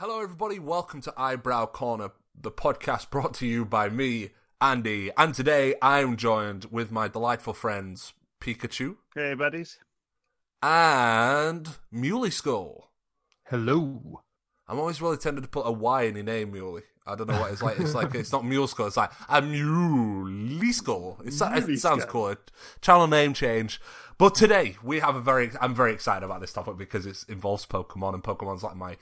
Hello, everybody. Welcome to Eyebrow Corner, the podcast brought to you by me, Andy. And today I'm joined with my delightful friends, Pikachu Hey, buddies. and Muley Skull. Hello. I'm always really tempted to put a Y in your name, Muley. I don't know what it's like. It's like it's not Mule Skull. It's like a Muley Skull. It's, it sounds cool. Channel name change. But today we have a very. I'm very excited about this topic because it involves Pokemon, and Pokemon's like my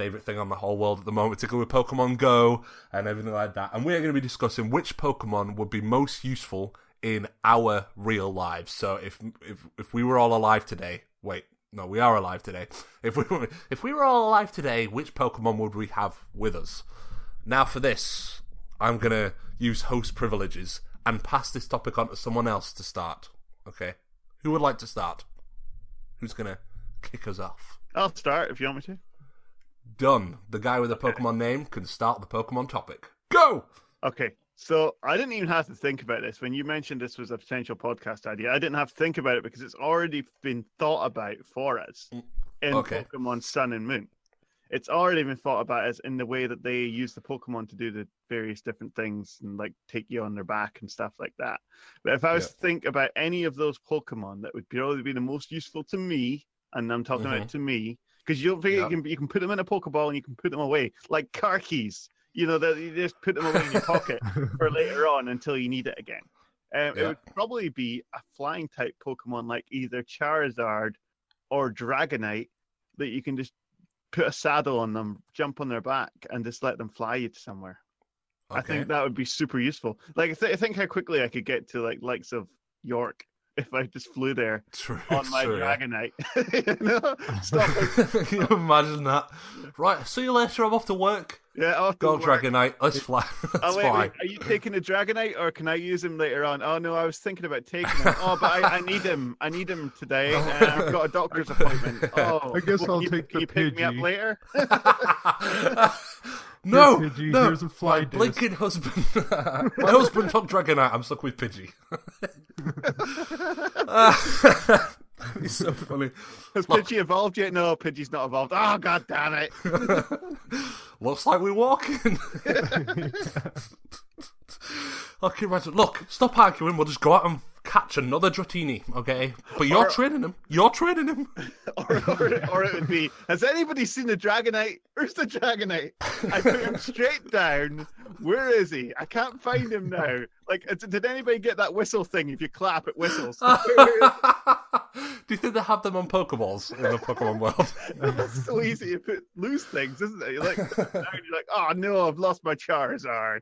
favorite thing on the whole world at the moment, particularly with Pokemon Go and everything like that. And we're going to be discussing which Pokemon would be most useful in our real lives. So if if if we were all alive today, wait, no, we are alive today. If we if we were all alive today, which Pokemon would we have with us? Now for this, I'm going to use host privileges and pass this topic on to someone else to start. Okay, who would like to start? Who's going to kick us off? I'll start if you want me to. Done. The guy with the Pokemon name can start the Pokemon topic. Go! Okay. So I didn't even have to think about this. When you mentioned this was a potential podcast idea, I didn't have to think about it because it's already been thought about for us mm, in Okay. Pokemon Sun and Moon. It's already been thought about as in the way that they use the Pokemon to do the various different things and like take you on their back and stuff like that. But if I was Yeah. to think about any of those Pokemon that would probably be the most useful to me, and I'm talking about mm-hmm. to me, because you. Yep. you can you can put them in a Pokeball and you can put them away like car keys. You know that you just put them away in your pocket for later on until you need it again. Um, It would probably be a flying type Pokemon like either Charizard or Dragonite that you can just put a saddle on them, jump on their back, and just let them fly you to somewhere. I think that would be super useful. Like, th- think how quickly I could get to like likes of York if I just flew there True. on my true. Dragonite. you know, stop. Can you imagine that? Right, see you later. I'm off to work. Yeah, I'll have to Go, work. Dragonite. Let's fly. Let's Oh, wait, fly. wait, are you taking a Dragonite or can I use him later on? Oh no, I was thinking about taking him. Oh, but I, I need him. I need him today. Uh, I've got a doctor's appointment. Oh, I guess will I'll you, take can the you pick me up later? No, Here, Pidgey, no. here's a fly My disc. blinking husband. My husband took Dragonite. I'm stuck with Pidgey. It's so funny. Has Pidgey evolved yet? No, Pidgey's not evolved. Oh god damn it! Looks like we're walking. Okay, right. Look, stop arguing. We'll just go out and catch another Dratini, okay? But you're Or- training him. You're training him. Or, or, or it would be, has anybody seen the Dragonite? Where's the Dragonite? I put him straight down. Where is he? I can't find him now. Like, did anybody get that whistle thing? If you clap, it whistles. Do you think they have them on Pokeballs in the Pokemon world? It's so easy to put lose things, isn't it? You're like, you're like, oh no, I've lost my Charizard.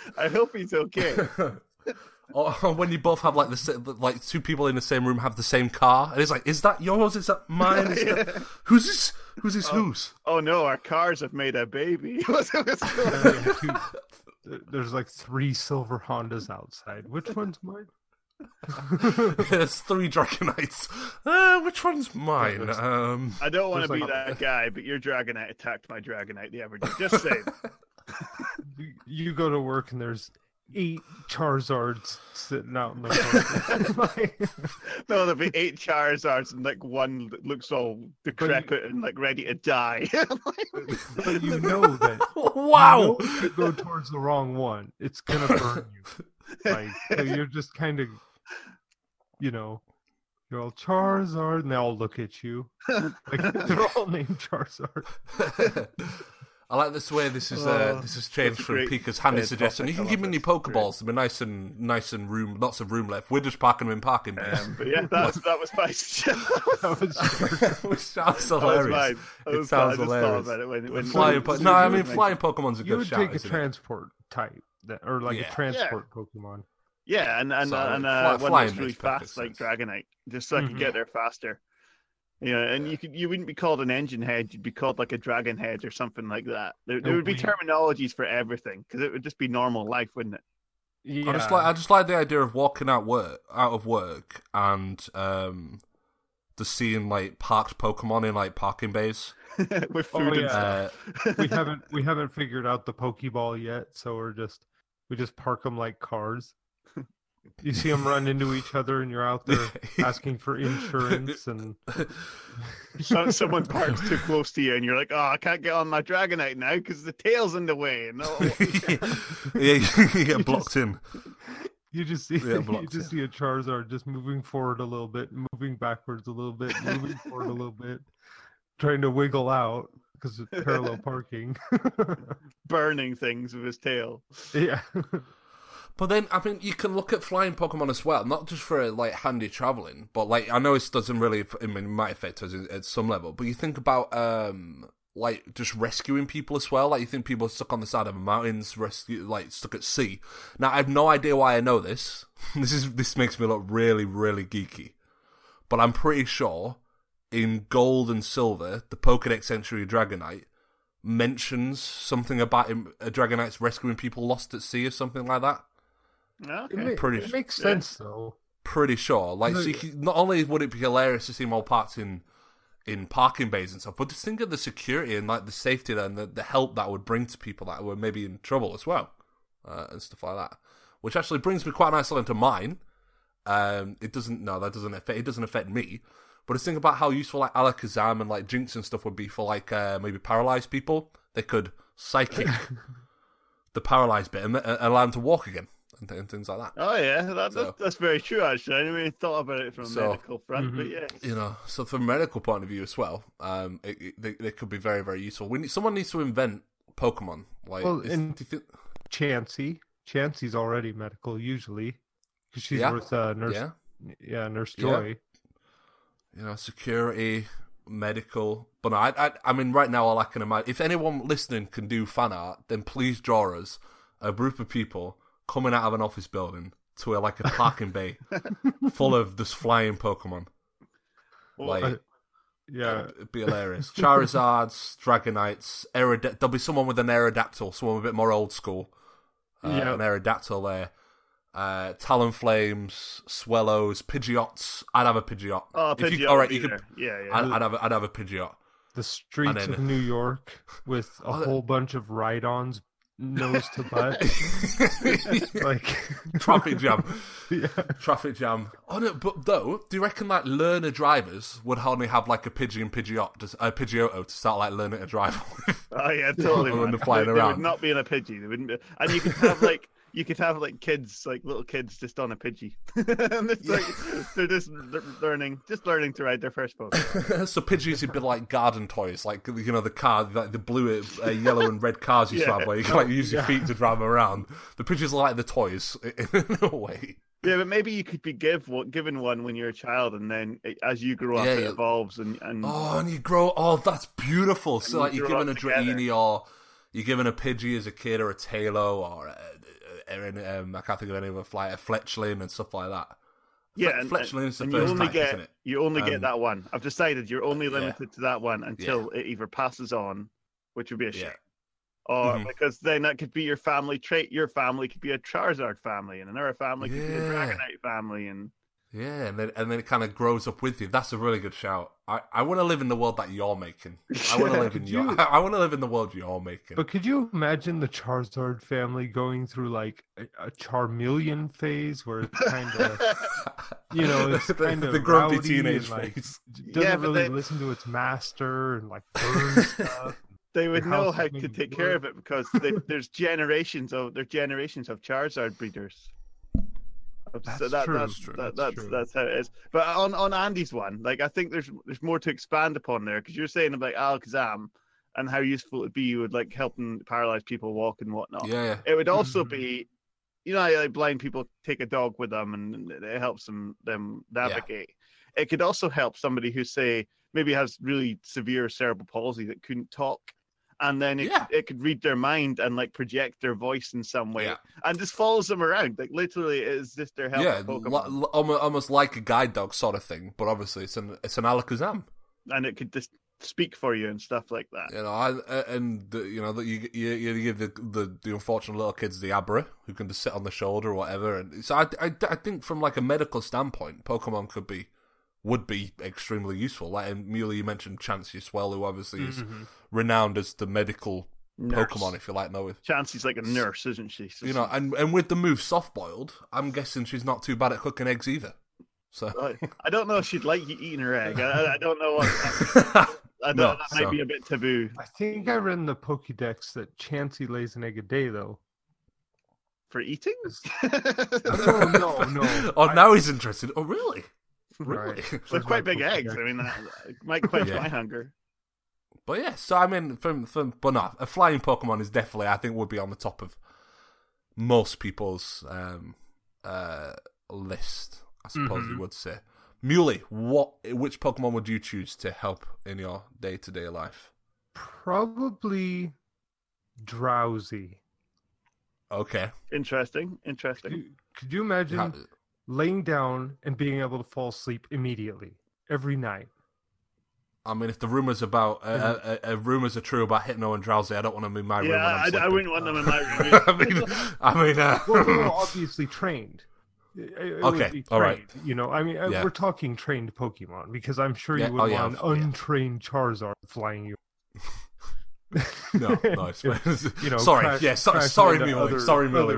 I hope he's okay. or when you both have like the sa- like two people in the same room have the same car, and it's like, is that yours? Is that mine? Is that... Who's this? Who's this? Who's? Oh no, our cars have made a baby. What's- what's going on? Yeah, two- There's like three silver Hondas outside. Which one's mine? There's three Dragonites. Uh, which one's mine? Um, I don't want to be like- that guy, but your Dragonite attacked my Dragonite the other day. Just saying. You, you go to work and there's eight Charizards sitting out in the no, there'll be eight Charizards and like one that looks all decrepit and like ready to die. But you know that wow. you know if you go towards the wrong one, it's gonna burn you. Like so you're just kind of, you know, you're all Charizard, and they all look at you. Like they're all named Charizard. I like this way this is uh, Oh, this has changed from Pika's handy suggestion. You can I give me love your Pokeballs. They'll be nice and nice and room, lots of room left. We're just parking them in parking bays. um, but yeah, that's, that was my suggestion. That was Which sounds That was hilarious. It sounds I just thought hilarious. it when, when Flying po- no, I mean flying Pokemon's a you good would shout. take a isn't it? transport type, that, or like Yeah. a transport Pokemon. Yeah, and and, So, and fly- uh, one that's really fast, like. Dragonite, just so I could Mhm. get there faster. Yeah, and you could you wouldn't be called an engine head, you'd be called like a dragon head or something like that. There, there would be terminologies for everything because it would just be normal life, wouldn't it? Yeah. I just like I just like the idea of walking out work out of work and um just seeing like parked Pokemon in like parking bays. With Oh, food and yeah. stuff. we haven't we haven't figured out the Pokeball yet, so we're just we just park them like cars. You see them run into each other, and you're out there asking for insurance, and So, someone parks too close to you, and you're like, "Oh, I can't get on my Dragonite now because the tail's in the way." No, yeah, you get blocked in. you just see Yeah, you blocked, just see a Charizard just moving forward a little bit, moving backwards a little bit, moving forward a little bit, trying to wiggle out because of parallel parking. burning things with his tail. yeah, But then, I mean, you can look at flying Pokemon as well, not just for like handy traveling, but like I know it doesn't really. I mean, it might affect us at some level, but you think about um like just rescuing people as well. Like you think people are stuck on the side of mountains, rescue like stuck at sea. Now I have no idea why I know this. this is this makes me look really, really geeky, but I'm pretty sure in Gold and Silver, the Pokedex entry of Dragonite mentions something about him, a Dragonite's rescuing people lost at sea or something like that. It, Okay. ma- pretty it s- makes yeah. sense though. pretty sure. Like, so No, you can, not only would it be hilarious to see them all parked in in parking bays and stuff, but just think of the security and like the safety there and the, the help that would bring to people that were maybe in trouble as well, uh, and stuff like that. Which actually brings me quite nicely into mine. Um, it doesn't. No, that doesn't affect. It doesn't affect me. But just think about how useful like Alakazam and like Jynx and stuff would be for like uh, maybe paralyzed people. They could psychic the paralyzed bit and, and allow them to walk again and, and things like that. Oh yeah, that, So- that's, that's very true. Actually, I never even thought about it from a So- medical front, but Mhm. yeah. you know, so from a medical point of view as well, um, it, it, they, they could be very, very useful. We need, someone needs to invent Pokemon. Like, Well, is- and- do you think, Chansey, Chansey's already medical usually because she's Yeah. with uh, Nurse. yeah, Yeah, Nurse Yeah. Joy. you know, security, medical. But no, I, I, I mean, right now, all I can imagine, if anyone listening can do fan art, then please draw us a group of people coming out of an office building to a, like a parking bay full of just flying Pokemon. Well, Like, I- Yeah, It'd be hilarious. Charizards, Dragonites, Aerod- there'll be someone with an Aerodactyl, someone a bit more old school. Uh, Yeah. An Aerodactyl there. Uh, Talonflames, Swellows, Pidgeots. I'd have a Pidgeot. oh, If you- Pidgeot all would you could. Yeah, yeah. I'd, I'd have. A, I'd have a Pidgeot. the streets then- of New York with a whole bunch of ride-ons, nose to butt. like Traffic jam. yeah. Traffic jam. Oh no, but though, do you reckon like learner drivers would only have like a Pidgey and Pidgeot, to, a Pidgeotto to start like learning to drive with? Oh yeah, totally. When they're flying they, they around. would not be in a Pidgey. They wouldn't be, and you could have like you could have like kids, like little kids, just on a Pidgey, and it's like they're just learning, just learning to ride their first boat. so Pidgeys would be like garden toys, like you know the car, like the blue, uh, yellow, and red cars you used to Yeah. have, where you can like use your feet to drive them around. The Pidgeys are like the toys in a way. Yeah, but maybe you could be give one, given one when you're a child, and then it, as you grow up, Yeah, it yeah. evolves, and and Oh, and you grow. Oh, that's beautiful. So you like you're given a up together. Dratini, or you're given a Pidgey as a kid, or a Taillow, or a, a, um, I can't think of any other flight, a Fletchling and stuff like that. yeah, Fle- and, Fletchling's the and you only type, get isn't it? you only Um, get that one. I've decided you're only yeah. limited to that one until it either passes on, which would be a shame. Yeah. Or Mhm. because then that could be your family trait. Your family could be a Charizard family, and another family could be a Dragonite family, and Yeah, and then and then it kind of grows up with you. That's a really good shout. I, I want to live in the world that you're making. I want to live in your. you- I want to live in the world you're making. But could you imagine the Charizard family going through like a, a Charmeleon phase where it's kind of you know it's the, kind of the grumpy rowdy teenage and, like, doesn't Yeah, but really they- listen to its master and like burn stuff. they would know how to maybe take care of it because they, there's generations of there's generations of Charizard breeders. That's so that, true. That's, That's true. that- That's that's that's how it is. But on on Andy's one, like I think there's there's more to expand upon there because you're saying about Alakazam and how useful it'd be with like helping paralyzed people walk and whatnot. Yeah, yeah. It would also Mhm. be, you know, like blind people take a dog with them and it helps them them navigate. It could also help somebody who say maybe has really severe cerebral palsy that couldn't talk, and then it, Yeah. could, it could read their mind and like project their voice in some way, Yeah. and just follows them around. Like literally, it is just their help. yeah, li- almost like a guide dog sort of thing, but obviously it's an it's an Alakazam. and it could just speak for you and stuff like that. You know, I, and the, you know that you, you you give the, the the unfortunate little kids the Abra who can just sit on the shoulder or whatever, and so I, I, I think from like a medical standpoint, Pokemon could be would be extremely useful. Like and Muley, you mentioned Chansey Swell, who obviously is Mhm. renowned as the medical Nurse. Pokemon, if you like, though. With Chansey's like a nurse, isn't she? So you know, and and with the move soft boiled, I'm guessing she's not too bad at cooking eggs either. So I, I don't know if she'd like you eating her egg. I, I don't know what. I don't, No, that might so- be a bit taboo I think I read in the Pokédex that Chansey lays an egg a day, though. for eating. No, no, no. oh, I- now he's interested. Oh, really? Really? Right. They're quite big Pokédex. eggs. I mean, that that might quench Yeah. my hunger. But yeah, so I mean, from from but no, a flying Pokemon is definitely I think would be on the top of most people's um uh list. I suppose you Mhm. would say. Muley, what which Pokemon would you choose to help in your day to day life? Probably Drowzee. Okay, Interesting. Could Interesting. you, could you imagine Ha- laying down and being able to fall asleep immediately every night? I mean, if the rumors about uh, uh, uh, rumors are true about Hypno and Drowzee, I don't want them in my room. Yeah, I'm I, I wouldn't want them in my room. I mean, I mean, uh, Well, no, obviously trained. It- it Okay, be all right. You know, I mean, uh, Yeah. we're talking trained Pokemon because I'm sure Yeah, you would oh, want of- yeah. untrained Charizard flying you. no, no, it's you know, sorry, crash- yeah, so, crash sorry, into Muley, other- sorry, Muley.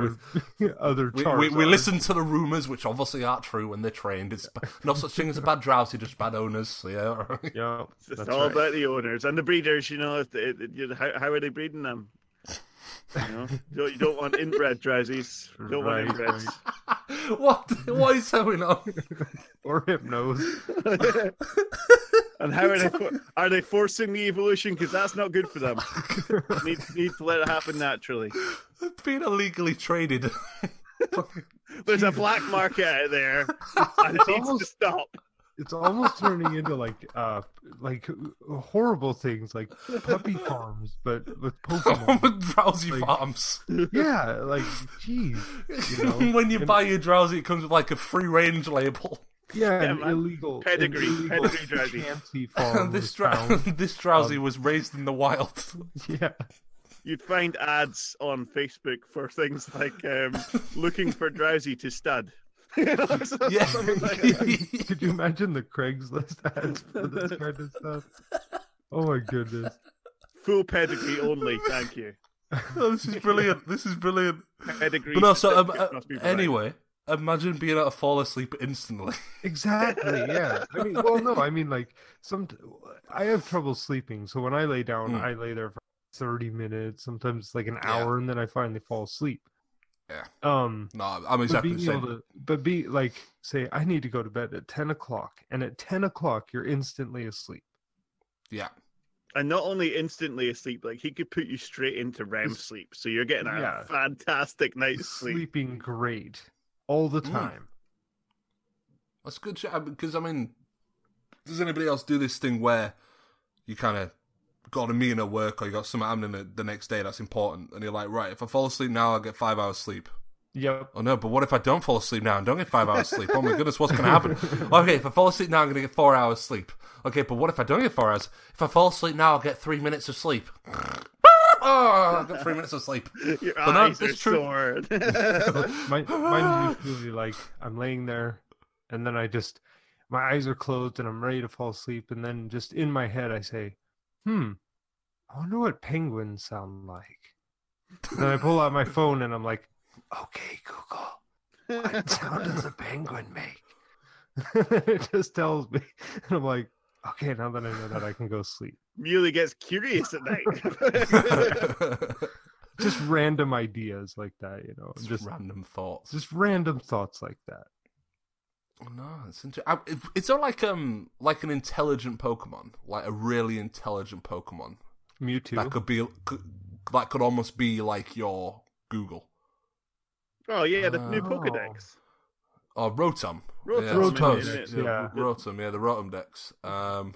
Other, other We, we, we listen to the rumors, which obviously aren't true when they're trained. It's b- no such thing as a bad Drowzee, just bad owners. Yeah, Yeah, It's that's all right. about the owners and the breeders. You know, if they, it- you how, how are they breeding them? You know, you don't, want inbred Drowzees. You don't Right, want inbreds. what what is going on? or Hypnos. And how are they? For, are they forcing the evolution? Because that's not good for them. need need to let it happen naturally. Being illegally traded. There's a black market out there, and it It's needs to almost- stop. It's almost turning into like uh like horrible things like puppy farms, but with Pokemon. Drowzee Like- farms. yeah, like geez, you know. when you and- buy your Drowzee, it comes with like a free range label. Yeah, Yeah, an man. illegal Pedigree, an illegal pedigree Drowzee. farm this dra- this Drowzee was raised in the wild. Yeah, You'd find ads on Facebook for things like um, looking for Drowzee to stud. So- Yeah. like could you imagine the Craigslist ads for this kind of stuff? Oh my goodness! Full pedigree only. Thank you. Oh, this is brilliant. This is brilliant. Pedigree. But no, so um, uh, must be anyway, imagine being able to fall asleep instantly. Exactly. Yeah. I mean, well, no, I mean, like some. I have trouble sleeping, so when I lay down, Mm. I lay there for thirty minutes, sometimes like an Yeah. hour, and then I finally fall asleep. Yeah. Um. No, I'm But exactly the being able same. to, but be like, say, I need to go to bed at ten o'clock, and at ten o'clock, you're instantly asleep. Yeah. And not only instantly asleep, like he could put you straight into REM sleep, so you're getting a Yeah. fantastic night's sleep. Sleeping great all the Mm. time. That's good shit. Because, I mean, does anybody else do this thing where you kind of got a meeting at work or you got something happening the- the next day that's important and you're like, right, if I fall asleep now, I'll get five hours sleep. Yep. Oh no, but what if I don't fall asleep now and don't get five hours sleep? Oh my goodness, what's going to happen? Okay, if I fall asleep now, I'm going to get four hours sleep. Okay, but what if I don't get four hours? If I fall asleep now, I'll get three minutes of sleep. Oh, I've got three minutes of sleep. Your But no, eyes are it's true. sore. Mine, mine's usually like I'm laying there, and then I just my eyes are closed and I'm ready to fall asleep, and then just in my head I say, "Hmm, I wonder what penguins sound like." then I pull out my phone and I'm like, "Okay, Google, what sound does a penguin make?" it just tells me, and I'm like, "Okay, now that I know that, I can go sleep." Muley gets curious at night. Just random ideas like that, you know, Just just random thoughts. just random thoughts like that. Oh, no, it's interesting. Is there like um like an intelligent Pokemon, like a really intelligent Pokemon Mewtwo. that could be could, that could almost be like your Google oh yeah, the new Oh. Pokedex. or Rotom. Rotom, yeah, Rotom, yeah, yeah. Rotom, yeah, the Rotom Dex. Um,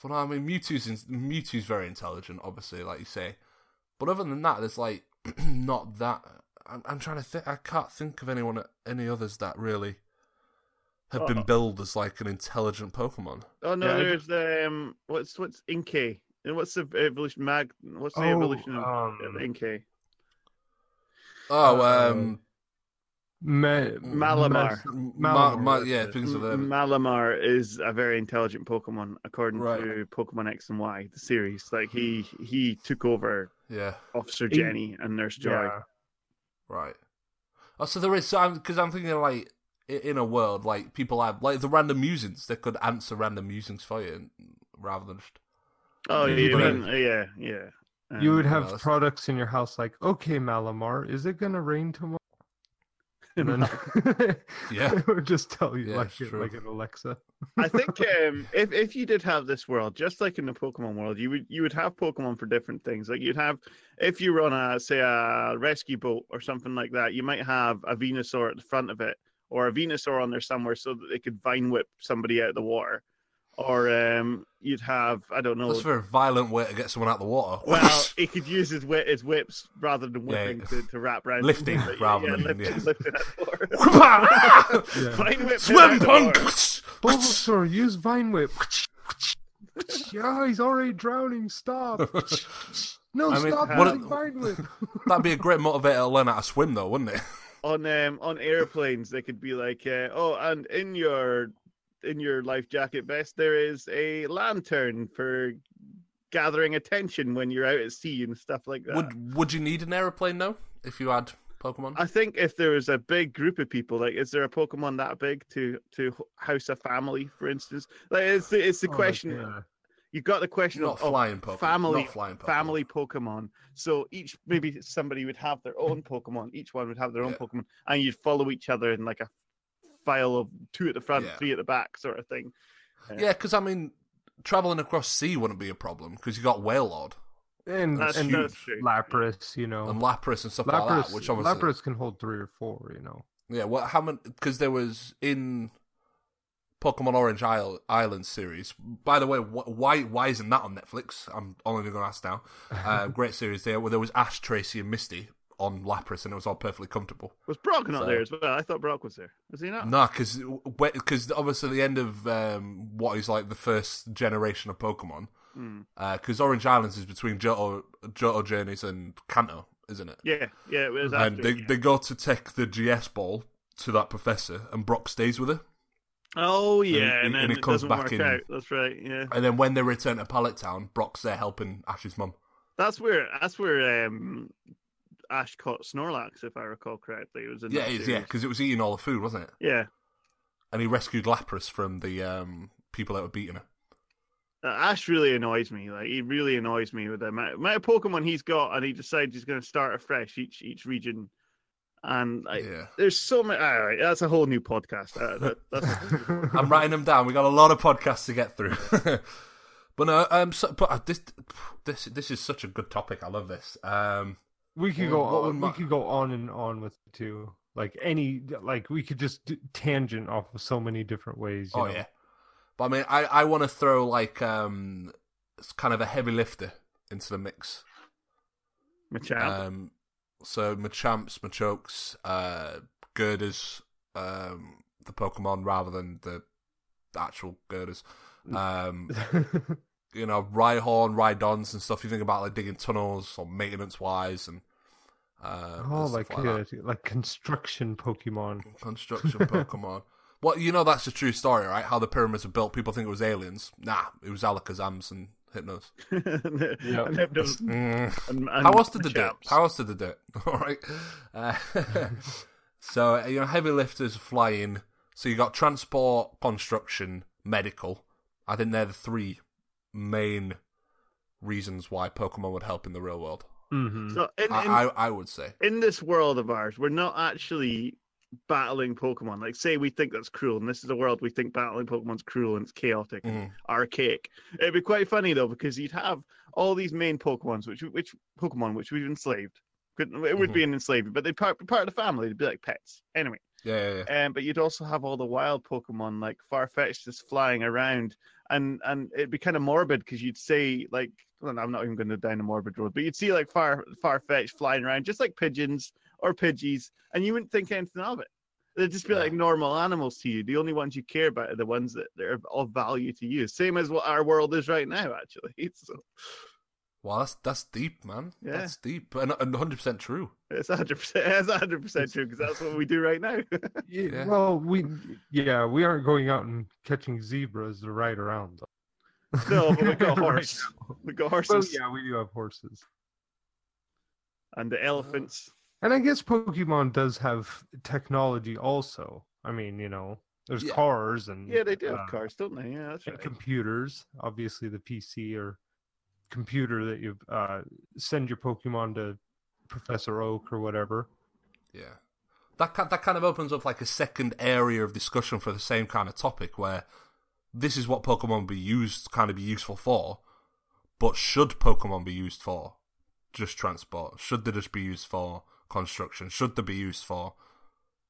for now, I mean, Mewtwo's in, Mewtwo's very intelligent, obviously, like you say. But other than that, there's like not that. I'm, I'm trying to think. I can't think of anyone, any others that really have been Oh. billed as like an intelligent Pokemon. Oh no, Yeah, I there's um, what's what's Inkay? And what's the evolution mag? What's the Oh, evolution of um, Inkay? Oh, Uh, um, Ma- Malamar. Mas- Ma- Malamar, ma- that's yeah, things of the Malamar is a very intelligent Pokemon, according Right. to Pokemon X and Y, the series. Like he he took over yeah, Officer He- Jenny and Nurse Joy. Yeah. right. Oh, so there is so because I'm, thinking like in a world like people have like the random musings they could answer random musings for you rather than just Oh You yeah, would- then- yeah, yeah. You would Um, have products in your house like, okay, Malamar, is it gonna rain tomorrow? And then Yeah. it would just tell you Yeah, like it- like an Alexa. I think um, if if you did have this world, just like in the Pokemon world, you would you would have Pokemon for different things. Like you'd have, if you were on a say a rescue boat or something like that, you might have a Venusaur at the front of it, or a Venusaur on there somewhere, so that they could vine whip somebody out of the water. Or um, you'd have I don't know. that's a very violent way to get someone out of the water. Well, he could use his whip, his whips rather than Yeah. whipping to, to wrap around. Lifting something, but rather yeah, than- lifting, yeah. lifting the water. Vine whip Swim out the punk. water. Bulbasaur, use Vine Whip. yeah, he's already drowning. Stop. No, I mean, stop what- using Vine Whip. That'd be a great motivator to learn how to swim, though, wouldn't it? on um on airplanes they could be like uh, oh and in your in your life jacket vest there is a lantern for gathering attention when you're out at sea and stuff like that Would Would you need an aeroplane though if you had Pokemon? i think if there was a big group of people like is there a pokemon that big to to house a family for instance like it's the, it's the Oh, question yeah. you've got the question Not of, of flying Pokemon. family Not flying Pokemon. family Pokemon. So each maybe somebody would have their own Pokemon. Each one would have their own Yeah. Pokemon, and you'd follow each other in like a file of two at the front, Yeah. three at the back, sort of thing. Yeah, because I mean, traveling across sea wouldn't be a problem because you got Wailord And, That's- and that's. Lapras, you know. and Lapras and stuff like that. Which obviously, Lapras can hold three or four, you know. yeah. Well, how many? Because there was in Pokemon Orange Isle, Island series. By the way, wh- why why isn't that on Netflix? I'm only going to ask now. Uh, great series there where there was Ash, Tracey, and Misty on Lapras, and it was all perfectly comfortable. Was Brock not So- there as well? I thought Brock was there. Was he not? No, because because obviously the end of um, what is like the first generation of Pokemon. Because Orange Islands is between Johto, Johto Journeys and Kanto, isn't it? Yeah, yeah, it was. and after, they, yeah. they go to take the GS ball to that professor, and Brock stays with her. Oh yeah, and, and then he it comes back in- out. That's right. Yeah, And then when they return to Pallet Town, Brock's there helping Ash's mum. that's where that's where um, Ash caught Snorlax, if I recall correctly. It was in Yeah, it is, yeah, because it was eating all the food, wasn't it? yeah. And he rescued Lapras from the um, people that were beating her. Uh, Ash really annoys me. Like he really annoys me with the amount, amount of Pokemon he's got, and he decides he's going to start afresh each each region. And like, Yeah. there's so many. All right, that's a whole new podcast. Uh, that, that's, I'm writing them down. We got a lot of podcasts to get through. but no, um, so, but uh, this this this is such a good topic. I love this. Um, We could go on, my- we could go on and on with it too. Like any like we could just d- tangent off of so many different ways. You oh know? yeah, but I mean, I I want to throw like um, it's kind of a heavy lifter into the mix. Machamp. Um, so Machamps, Machokes, uh, Gurdurrs, um, the Pokemon rather than the actual Girders. Um, you know, Rhyhorn, ride Rhydons and stuff. You think about like digging tunnels or maintenance wise and uh, oh, and like like uh, like construction Pokemon. construction Pokemon. Well, you know that's a true story, right? How the pyramids were built. People think it was aliens. Nah, it was Alakazams and Hypnos. Yeah. and Hypnos Mm. and- and How else did they do it? How else did they do it? All right. Uh, so uh, you know, heavy lifters flying. So you got transport, construction, medical. I think they're the three main reasons why Pokemon would help in the real world. hmm So in, in, I, I I would say. in this world of ours, we're not actually battling Pokemon. Like, say we think that's cruel, and this is a world we think battling Pokemon's cruel and it's chaotic and Mhm. archaic. It'd be quite funny though because you'd have all these main Pokemons, which which Pokemon which we've enslaved. Couldn't- It would be an enslavement, but they'd part, be part of the family. They'd be like pets. Anyway, Yeah, yeah, yeah. um, but you'd also have all the wild Pokemon like Farfetch'd just flying around, and and it'd be kind of morbid because you'd say like, well, I'm not even going to down the morbid road, but you'd see like Far Farfetch flying around just like pigeons or Pidgeys, and you wouldn't think anything of it. They'd just be Yeah. like normal animals to you. The only ones you care about are the ones that, that are of value to you. Same as what our world is right now, actually. So Well, that's that's deep, man. Yeah. That's deep and and 100 percent true. It's hundred percent. It's hundred percent true because that's what we do right now. Yeah, Yeah. Well, we yeah we aren't going out and catching zebras to ride around. Though. no, but we got a Right we got Well, horses yeah, we do have horses, and the elephants. and I guess Pokemon does have technology also. I mean, you know, there's Yeah. cars and Yeah, they do have uh, cars, don't they? Yeah, that's and right. computers. Obviously, the PC or computer that you uh, send your Pokemon to Professor Oak or whatever. Yeah, that ki- that kind of opens up like a second area of discussion for the same kind of topic where this is what Pokemon be used kind of be useful for, but should Pokemon be used for just transport? Should they just be used for construction? Should they be used for?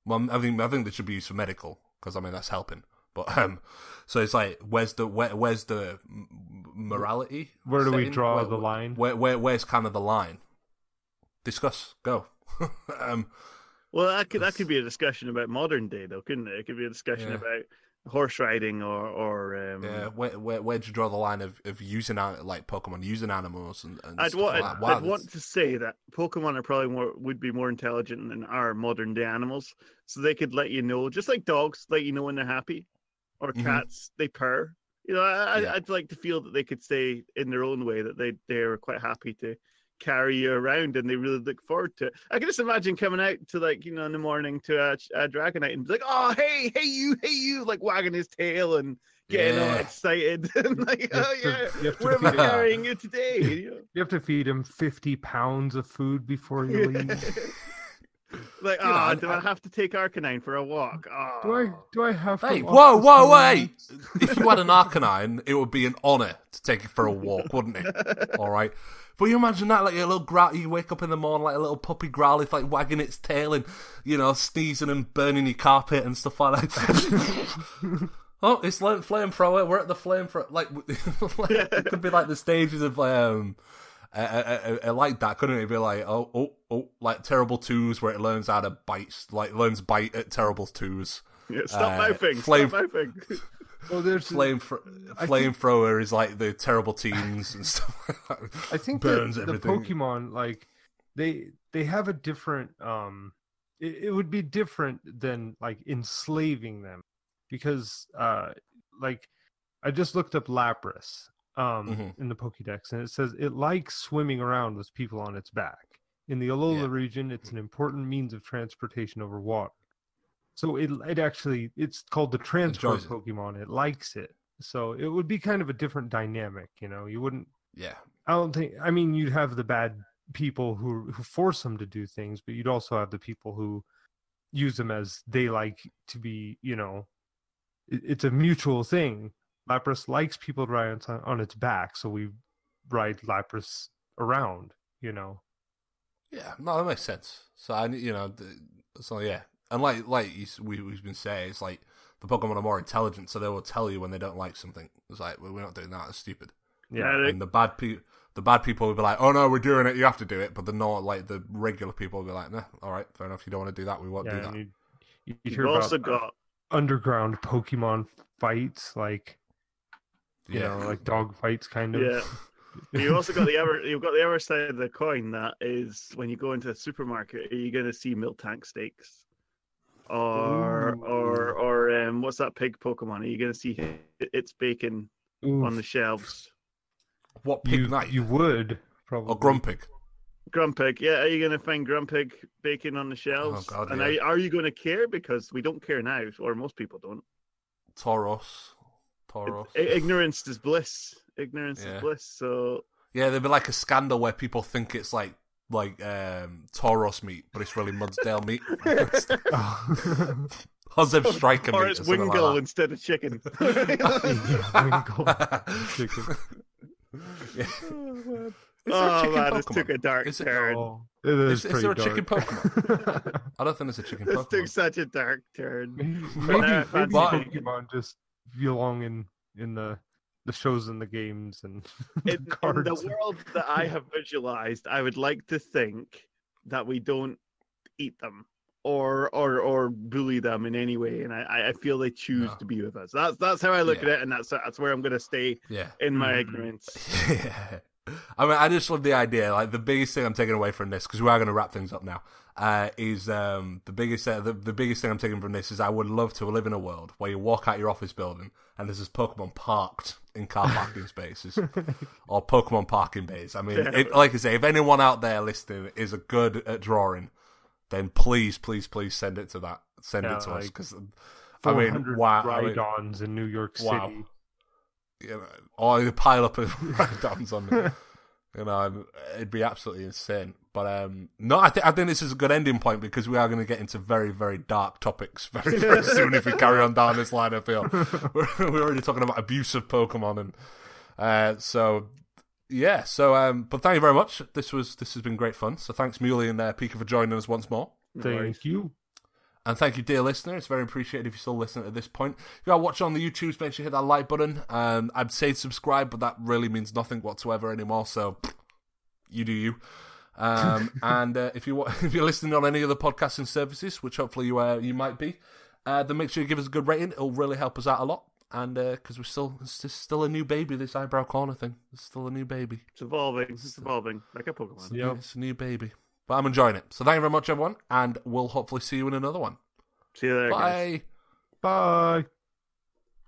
Well, I think I think they should be used for medical because I mean that's helping. But um, so it's like where's the where, where's the morality? Where do we draw Where- the line? Where where where's kind of the line? Discuss. Go. um, Well, that could that could be a discussion about modern day, though, couldn't it? It could be a discussion Yeah. about horse riding or or um, Yeah, where where where'd you draw the line of, of using an- like Pokemon using animals and, and I'd want like I'd. Wow, I'd want to say that Pokemon are probably more would be more intelligent than our modern day animals, so they could let you know, just like dogs, let you know when they're happy, or Mhm. cats they purr. You know, I, Yeah. I I'd like to feel that they could say in their own way that they they're quite happy to carry you around and they really look forward to it. I can just imagine coming out to like you know in the morning to a, a Dragonite and be like, oh hey hey you hey you like wagging his tail and getting all excited and like oh yeah to where am I carrying you today? You know? You have to feed him 50 pounds of food before you leave. like, You oh, and- do I have to take Arcanine for a walk? Oh. Do I do I have to Hey, walk whoa, whoa, long? wait! if you had an Arcanine, it would be an honor to take it for a walk, wouldn't it? All right. But you imagine that, like a little growl, you wake up in the morning like a little puppy growl, it's like wagging its tail and, you know, sneezing and burning your carpet and stuff like that. oh, it's like flamethrower. We're at the flamethrower. Like, like, it could be like the stages of um, uh, uh, uh, like that, couldn't it? Be like, oh, oh, oh, like terrible twos where it learns how to bite, like learns bite at terrible twos. Yeah, stop uh, mouthing. flame- Stop mouthing. Well, there's Flame I think- is like the terrible teens and stuff like that. I think burns that the everything. Pokemon like they they have a different um it, it would be different than like enslaving them because uh like I just looked up Lapras um Mhm. in the Pokédex and it says it likes swimming around with people on its back. In the Alola Yeah. region, it's an important means of transportation over water. So it it actually it's called the transport Enjoys it. Pokemon. It likes it. So it would be kind of a different dynamic, you know. You wouldn't Yeah, I don't think. I mean, you'd have the bad people who who force them to do things, but you'd also have the people who use them as they like to be. You know, it, it's a mutual thing. Lapras likes people to ride on, on its back, so we ride Lapras around. You know, yeah, no, that makes sense. So I, you know, so yeah, and like like he's, we we've been saying, it's like the Pokemon are more intelligent, so they will tell you when they don't like something. It's like well, we're not doing that. It's stupid. yeah. Yeah, And the bad people. The bad people will be like, "Oh no, we're doing it. You have to do it." But the not like the regular people will be like, "Nah, all right, fair enough. You don't want to do that. We won't yeah, do that." you, you, you You've hear also got underground Pokemon fights, like you yeah, know, like dog fights, kind of. yeah. You also got the other you've got the other side of the coin that is when you go into a supermarket, are you gonna see Miltank steaks? Or or or um what's that pig Pokemon? Are you gonna see its bacon Oof. on the shelves? what pig you, night you would probably or Grumpig? Grumpig, yeah, are you going to find Grumpig bacon on the shelves? Oh, God, and yeah. are, you- are you going to care? Because we don't care now, or most people don't. Tauros, Tauros. I- ignorance is bliss. Ignorance Yeah. is bliss. So Yeah, there'd be like a scandal where people think it's like like um Tauros meat, but it's really Mudsdale meat. Ozeb Striker or meat. it's or something Wingull like instead of chicken. Wingull chicken. Yeah. Is oh chicken man, this took a dark Is it- turn. Oh, it is, Is- is there a pretty chicken dark. I don't think there's a chicken This took such a dark turn. maybe maybe, uh, maybe. Pokemon just belong in in the the shows and the games and the in, in the world that I have visualized, I would like to think that we don't eat them or or or bully them in any way, and I I feel they choose No. to be with us. That's that's how I look Yeah. at it, and that's that's where I'm gonna stay Yeah. in my Mhm. ignorance. yeah. I mean, I just love the idea. Like the biggest thing I'm taking away from this, because we are going to wrap things up now, uh, is um, the biggest uh, the, the biggest thing I'm taking from this is I would love to live in a world where you walk out your office building and there's this Pokemon parked in car parking spaces or Pokemon parking bays. I mean, it, like I say, if anyone out there listening is a good at drawing, then please, please, please send it to that. Send Yeah, it to us because I mean, 400 wow, I mean- Rhydons in New York City. Wow. you know, or the pile up of Rhydons on. You know, it'd be absolutely insane. But um, no, I think I think this is a good ending point because we are going to get into very very dark topics very very soon if we carry on down this line. I feel we're, we're already talking about abuse of Pokemon and uh, so yeah. So um, but thank you very much. This was this has been great fun. So thanks Muley and uh, Pika for joining us once more. No worries. Thank you. And thank you, dear listener. It's very appreciated if you're still listening at this point. If you are watching on the YouTubes, make sure you hit that like button. Um, I'd say subscribe, but that really means nothing whatsoever anymore. So you do you. Um, and uh, if you wa- if you're listening on any other podcasting services, which hopefully you uh, you might be, uh, then make sure you give us a good rating. It'll really help us out a lot. And because we're still it's just still a new baby, this eyebrow corner thing. It's still a new baby. It's evolving. It's evolving like a Pokemon. Yep. It's a new baby. But I'm enjoying it. So thank you very much, everyone, and we'll hopefully see you in another one. See you there, guys. Bye. Bye.